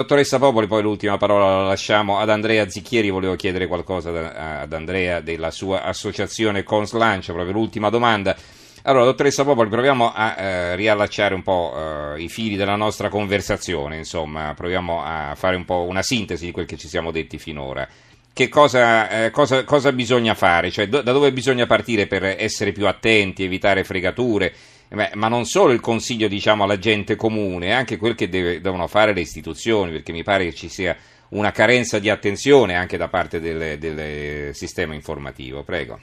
Dottoressa Popoli, poi l'ultima parola la lasciamo ad Andrea Zicchieri, volevo chiedere qualcosa ad Andrea della sua associazione Conslancio, proprio l'ultima domanda. Allora, dottoressa Popoli, proviamo a eh, riallacciare un po' eh, i fili della nostra conversazione, insomma, proviamo a fare un po' una sintesi di quel che ci siamo detti finora. Che cosa, eh, cosa, cosa bisogna fare? Cioè, do, da dove bisogna partire per essere più attenti, evitare fregature? Beh, ma non solo il consiglio diciamo, alla gente comune, anche quel che deve, devono fare le istituzioni, perché mi pare che ci sia una carenza di attenzione anche da parte del, del sistema informativo. Prego.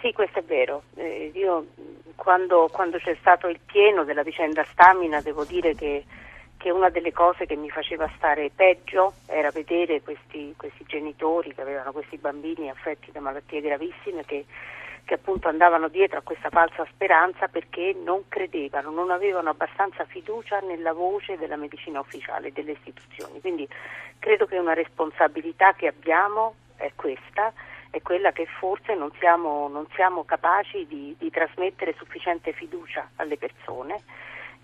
Sì, questo è vero. Eh, io quando, quando, c'è stato il pieno della vicenda Stamina devo dire che, che, una delle cose che mi faceva stare peggio era vedere questi, questi genitori che avevano questi bambini affetti da malattie gravissime che che appunto andavano dietro a questa falsa speranza perché non credevano, non avevano abbastanza fiducia nella voce della medicina ufficiale delle istituzioni. Quindi credo che una responsabilità che abbiamo è questa, è quella che forse non siamo, non siamo capaci di, di trasmettere sufficiente fiducia alle persone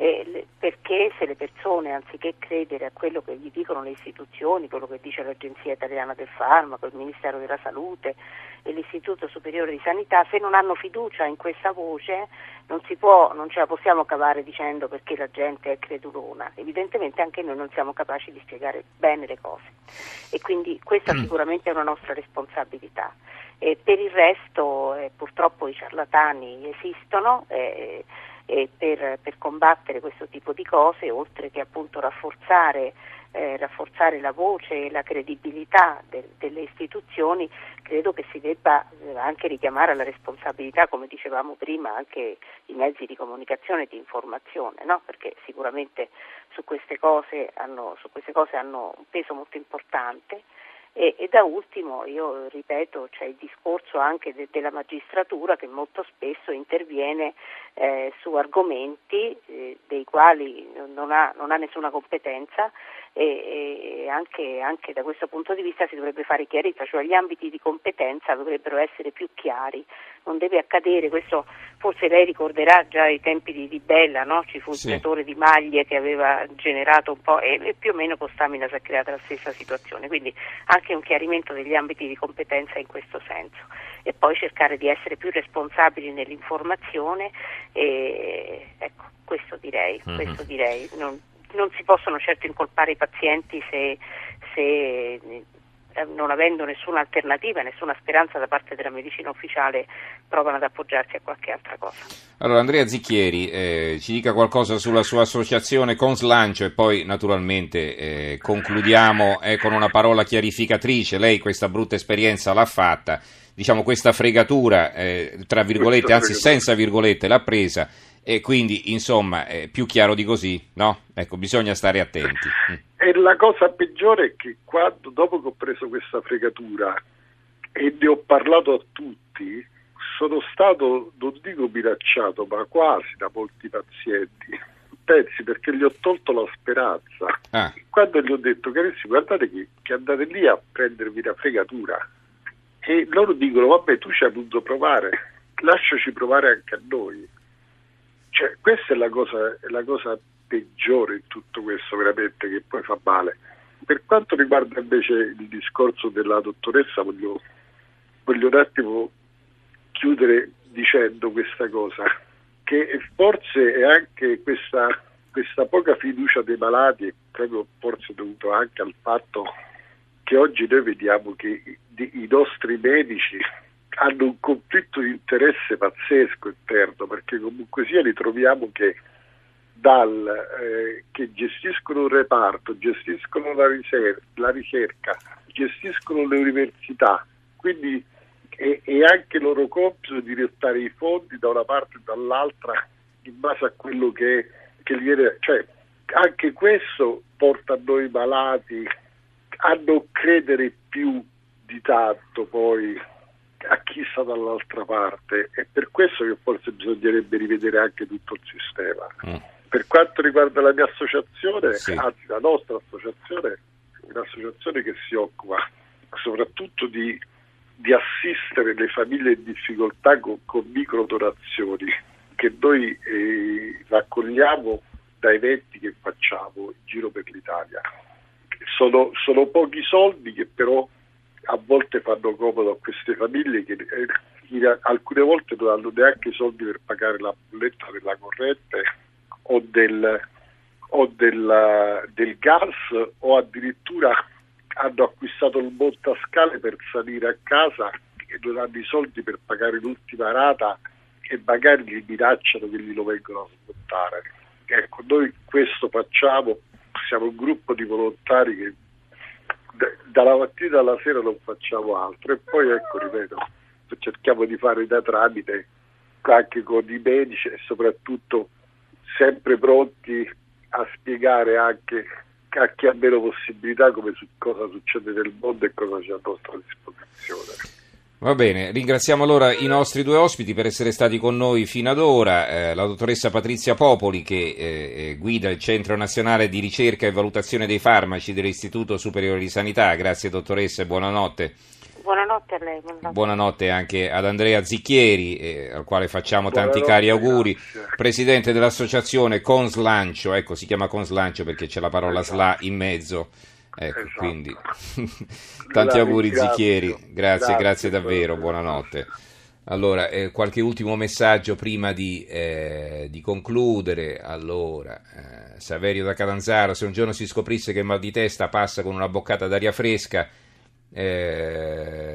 eh, perché se le persone, anziché credere a quello che gli dicono le istituzioni, quello che dice l'Agenzia Italiana del Farmaco, il Ministero della Salute e l'Istituto Superiore di Sanità, se non hanno fiducia in questa voce non, può, non ce la possiamo cavare dicendo perché la gente è credulona. Evidentemente anche noi non siamo capaci di spiegare bene le cose e quindi questa mm. sicuramente è una nostra responsabilità. E per il resto eh, purtroppo i ciarlatani esistono. Eh, eh, per, per, combattere questo tipo di cose, oltre che appunto rafforzare, eh, rafforzare la voce e la credibilità de, delle istituzioni, credo che si debba eh, anche richiamare alla responsabilità, come dicevamo prima, anche i mezzi di comunicazione e di informazione, no? perché sicuramente su queste, hanno, su queste cose hanno un peso molto importante. E, e, da ultimo, io ripeto, c'è il discorso anche de, della magistratura che molto spesso interviene eh, su argomenti eh, dei quali non ha, non ha, nessuna competenza e, e anche, anche, da questo punto di vista si dovrebbe fare chiarezza, cioè gli ambiti di competenza dovrebbero essere più chiari, non deve accadere, questo forse lei ricorderà già ai tempi di, di Bella, no? ci fu sì. il creatore di maglie che aveva generato un po' e, e più o meno con Stamina si è creata la stessa situazione, quindi anche un chiarimento degli ambiti di competenza in questo senso e poi cercare di essere più responsabili nell'informazione e ecco, questo direi, mm-hmm. questo direi. Non, non si possono certo incolpare i pazienti se, se non avendo nessuna alternativa, nessuna speranza da parte della medicina ufficiale, provano ad appoggiarsi a qualche altra cosa. Allora Andrea Zicchieri eh, ci dica qualcosa sulla sua associazione con Slancio e poi naturalmente eh, concludiamo eh, con una parola chiarificatrice. Lei questa brutta esperienza l'ha fatta, diciamo questa fregatura, eh, tra virgolette, anzi senza virgolette, l'ha presa e quindi insomma è più chiaro di così, no? Ecco, bisogna stare attenti. Mm. E la cosa peggiore è che quando, dopo che ho preso questa fregatura e ne ho parlato a tutti, sono stato, non dico minacciato, ma quasi da molti pazienti. Pensi perché gli ho tolto la speranza. Ah. Quando gli ho detto, carissimi, guardate che, che andate lì a prendervi la fregatura. E loro dicono, vabbè, tu ci hai potuto provare, lasciaci provare anche a noi cioè, questa è la, cosa, è la cosa peggiore in tutto questo, veramente, che poi fa male. Per quanto riguarda invece il discorso della dottoressa, voglio, voglio un attimo chiudere dicendo questa cosa, che forse è anche questa, questa poca fiducia dei malati, proprio forse dovuto anche al fatto che oggi noi vediamo che i nostri medici hanno un conflitto di interesse pazzesco interno, perché comunque sia ritroviamo che, dal, eh, che gestiscono un reparto, gestiscono la, ricer- la, ricerca, gestiscono le università, quindi è, è anche loro compito di restare i fondi da una parte e dall'altra in base a quello che, che gli viene, cioè anche questo porta a noi malati a non credere più di tanto poi a chi sta dall'altra parte e per questo che forse bisognerebbe rivedere anche tutto il sistema. Mm. Per quanto riguarda la mia associazione, sì. anzi la nostra associazione, è un'associazione che si occupa soprattutto di, di assistere le famiglie in difficoltà con, con microdonazioni che noi eh, raccogliamo da eventi che facciamo in giro per l'Italia sono, sono pochi soldi che però a volte fanno comodo a queste famiglie che eh, alcune volte non hanno neanche soldi per pagare la bolletta della corrente o del, o del, del gas o addirittura hanno acquistato il montascale per salire a casa e non hanno i soldi per pagare l'ultima rata e magari gli minacciano che glielo vengono a smontare. Ecco, noi questo facciamo, siamo un gruppo di volontari che dalla mattina alla sera non facciamo altro e poi ecco, ripeto, cerchiamo di fare da tramite anche con i medici e soprattutto sempre pronti a spiegare anche a chi ha meno possibilità come su, cosa succede nel mondo e cosa c'è a nostra disposizione. Va bene, ringraziamo allora i nostri due ospiti per essere stati con noi fino ad ora, eh, la dottoressa Patrizia Popoli che eh, guida il Centro Nazionale di Ricerca e Valutazione dei Farmaci dell'Istituto Superiore di Sanità, grazie dottoressa e buonanotte. Buonanotte a lei. Buonanotte, buonanotte anche ad Andrea Zicchieri, eh, al quale facciamo tanti cari auguri, grazie. presidente dell'associazione Conslancio, ecco si chiama Conslancio perché c'è la parola esatto. SLA in mezzo. Ecco, esatto. quindi tanti auguri Zicchieri, grazie, grazie, grazie davvero, buonanotte. Allora, eh, qualche ultimo messaggio prima di, eh, di concludere. Allora, eh, Saverio da Catanzaro, se un giorno si scoprisse che il mal di testa passa con una boccata d'aria fresca, eh,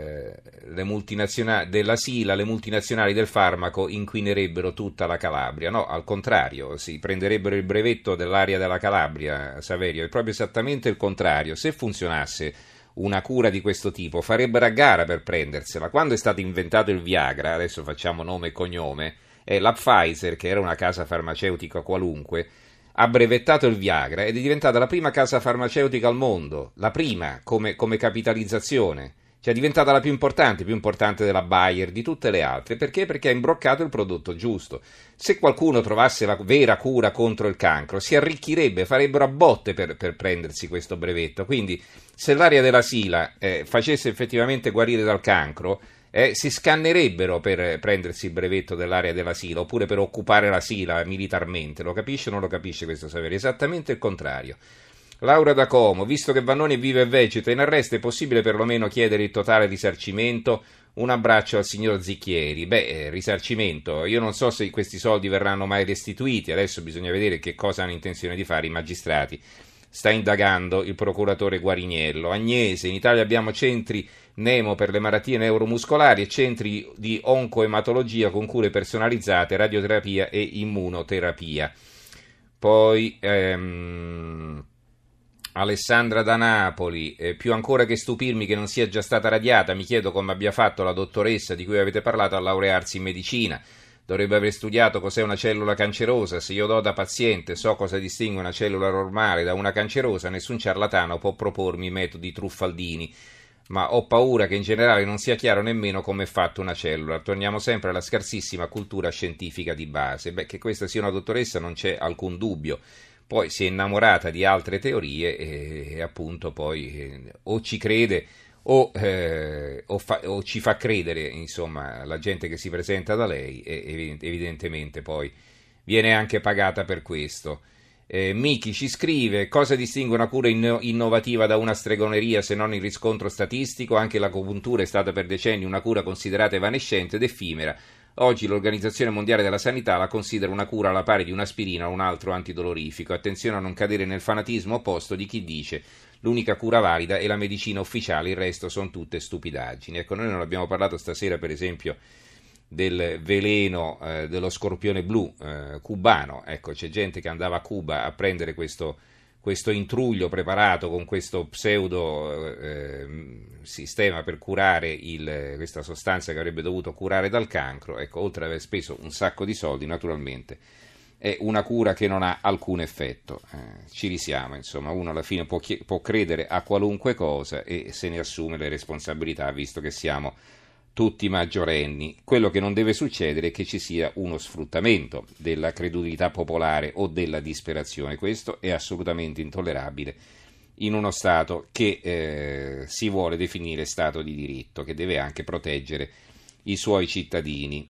multinazionali della SILA, le multinazionali del farmaco inquinerebbero tutta la Calabria. No, al contrario, si prenderebbero il brevetto dell'aria della Calabria, Saverio, è proprio esattamente il contrario. Se funzionasse una cura di questo tipo, farebbero a gara per prendersela. Quando è stato inventato il Viagra, adesso facciamo nome e cognome, eh, la Pfizer, che era una casa farmaceutica qualunque, ha brevettato il Viagra ed è diventata la prima casa farmaceutica al mondo, la prima come, come capitalizzazione. Cioè diventata la più importante, più importante della Bayer, di tutte le altre. Perché? Perché ha imbroccato il prodotto giusto. Se qualcuno trovasse la vera cura contro il cancro, si arricchirebbe, farebbero a botte per, per prendersi questo brevetto. Quindi, se l'aria della Sila eh, facesse effettivamente guarire dal cancro, eh, si scannerebbero per prendersi il brevetto dell'area della Sila oppure per occupare la Sila militarmente. Lo capisce o non lo capisce questo sapere? Esattamente il contrario. Laura da Como, visto che Vannoni vive e vegeta in arresto, è possibile perlomeno chiedere il totale risarcimento? Un abbraccio al signor Zicchieri. Beh, eh, risarcimento, io non so se questi soldi verranno mai restituiti, adesso bisogna vedere che cosa hanno intenzione di fare i magistrati. Sta indagando il procuratore Guariniello. Agnese, in Italia abbiamo centri Nemo per le malattie neuromuscolari e centri di oncoematologia con cure personalizzate, radioterapia e immunoterapia. Poi... Ehm, Alessandra da Napoli, eh, più ancora che stupirmi che non sia già stata radiata, mi chiedo come abbia fatto la dottoressa di cui avete parlato a laurearsi in medicina. Dovrebbe aver studiato cos'è una cellula cancerosa. Se io do da paziente so cosa distingue una cellula normale da una cancerosa, nessun ciarlatano può propormi metodi truffaldini. Ma ho paura che in generale non sia chiaro nemmeno come è fatta una cellula. Torniamo sempre alla scarsissima cultura scientifica di base. Beh, che questa sia una dottoressa non c'è alcun dubbio poi si è innamorata di altre teorie e, e appunto poi eh, o ci crede o, eh, o, fa, o, ci fa credere insomma la gente che si presenta da lei e evidentemente poi viene anche pagata per questo. Eh, Miki ci scrive cosa distingue una cura inno- innovativa da una stregoneria se non il riscontro statistico? Anche l'acupuntura è stata per decenni una cura considerata evanescente ed effimera. Oggi l'Organizzazione Mondiale della Sanità la considera una cura alla pari di un'aspirina o un altro antidolorifico. Attenzione a non cadere nel fanatismo opposto di chi dice l'unica cura valida è la medicina ufficiale, il resto sono tutte stupidaggini. Ecco, noi non abbiamo parlato stasera, per esempio, del veleno eh, dello scorpione blu eh, cubano. Ecco, c'è gente che andava a Cuba a prendere questo questo intruglio preparato con questo pseudo eh, sistema per curare il, questa sostanza che avrebbe dovuto curare dal cancro, ecco, oltre ad aver speso un sacco di soldi, naturalmente è una cura che non ha alcun effetto. Eh, ci risiamo, insomma, uno alla fine può, può credere a qualunque cosa e se ne assume le responsabilità, visto che siamo tutti maggiorenni. Quello che non deve succedere è che ci sia uno sfruttamento della credulità popolare o della disperazione. Questo è assolutamente intollerabile in uno Stato che eh, si vuole definire Stato di diritto, che deve anche proteggere i suoi cittadini.